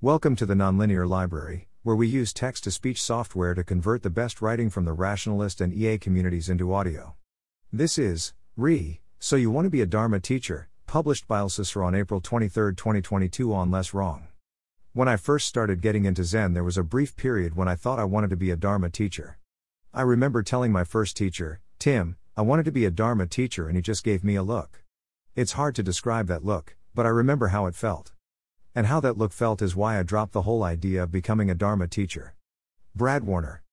Welcome to the Nonlinear Library, where we use text to speech software to convert the best writing from the rationalist and EA communities into audio. This is Re, So You Want to Be a Dharma Teacher, published by lsusr on April 23, 2022 on Less Wrong. When I first started getting into Zen, there was a brief period when I thought I wanted to be a Dharma teacher. I remember telling my first teacher, Tim, I wanted to be a Dharma teacher, and he just gave me a look. It's hard to describe that look, but I remember how it felt. And how that look felt is why I dropped the whole idea of becoming a Dharma teacher. Brad Warner.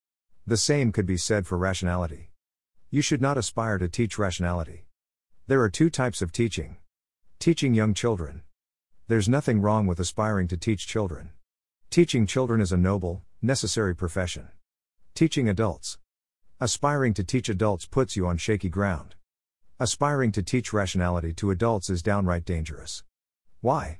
The same could be said for rationality. You should not aspire to teach rationality. There are two types of teaching teaching young children. There's nothing wrong with aspiring to teach children. Teaching children is a noble, necessary profession. Teaching adults. Aspiring to teach adults puts you on shaky ground. Aspiring to teach rationality to adults is downright dangerous. Why?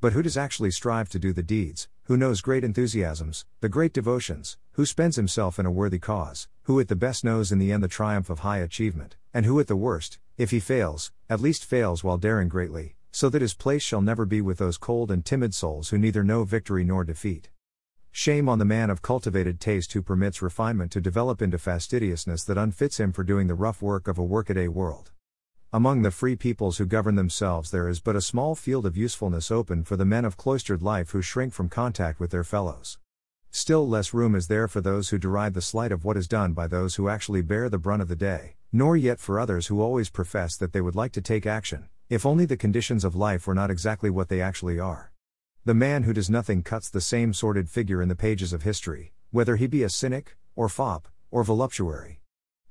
but who does actually strive to do the deeds, who knows great enthusiasms, the great devotions, who spends himself in a worthy cause, who at the best knows in the end the triumph of high achievement, and who at the worst, if he fails, at least fails while daring greatly, so that his place shall never be with those cold and timid souls who neither know victory nor defeat. Shame on the man of cultivated taste who permits refinement to develop into fastidiousness that unfits him for doing the rough work of a workaday world. Among the free peoples who govern themselves, there is but a small field of usefulness open for the men of cloistered life who shrink from contact with their fellows. Still less room is there for those who deride the slight of what is done by those who actually bear the brunt of the day, nor yet for others who always profess that they would like to take action, if only the conditions of life were not exactly what they actually are. The man who does nothing cuts the same sordid figure in the pages of history, whether he be a cynic, or fop, or voluptuary.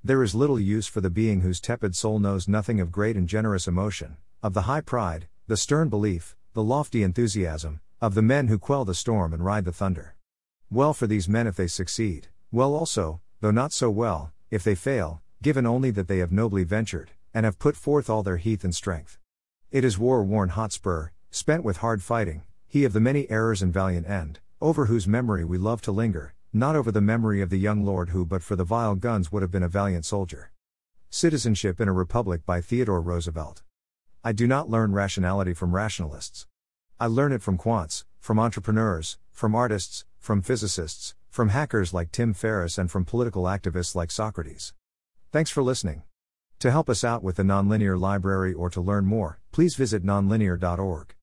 There is little use for the being whose tepid soul knows nothing of great and generous emotion, of the high pride, the stern belief, the lofty enthusiasm, of the men who quell the storm and ride the thunder. Well for these men if they succeed, well also, though not so well, if they fail, given only that they have nobly ventured, and have put forth all their heath and strength. It is war worn Hotspur, spent with hard fighting, he of the many errors and valiant end, over whose memory we love to linger, not over the memory of the young lord who, but for the vile guns, would have been a valiant soldier. Citizenship in a Republic by Theodore Roosevelt. I do not learn rationality from rationalists. I learn it from quants, from entrepreneurs, from artists, from physicists, from hackers like Tim Ferriss, and from political activists like Socrates. Thanks for listening. To help us out with the Nonlinear Library or to learn more, please visit nonlinear.org.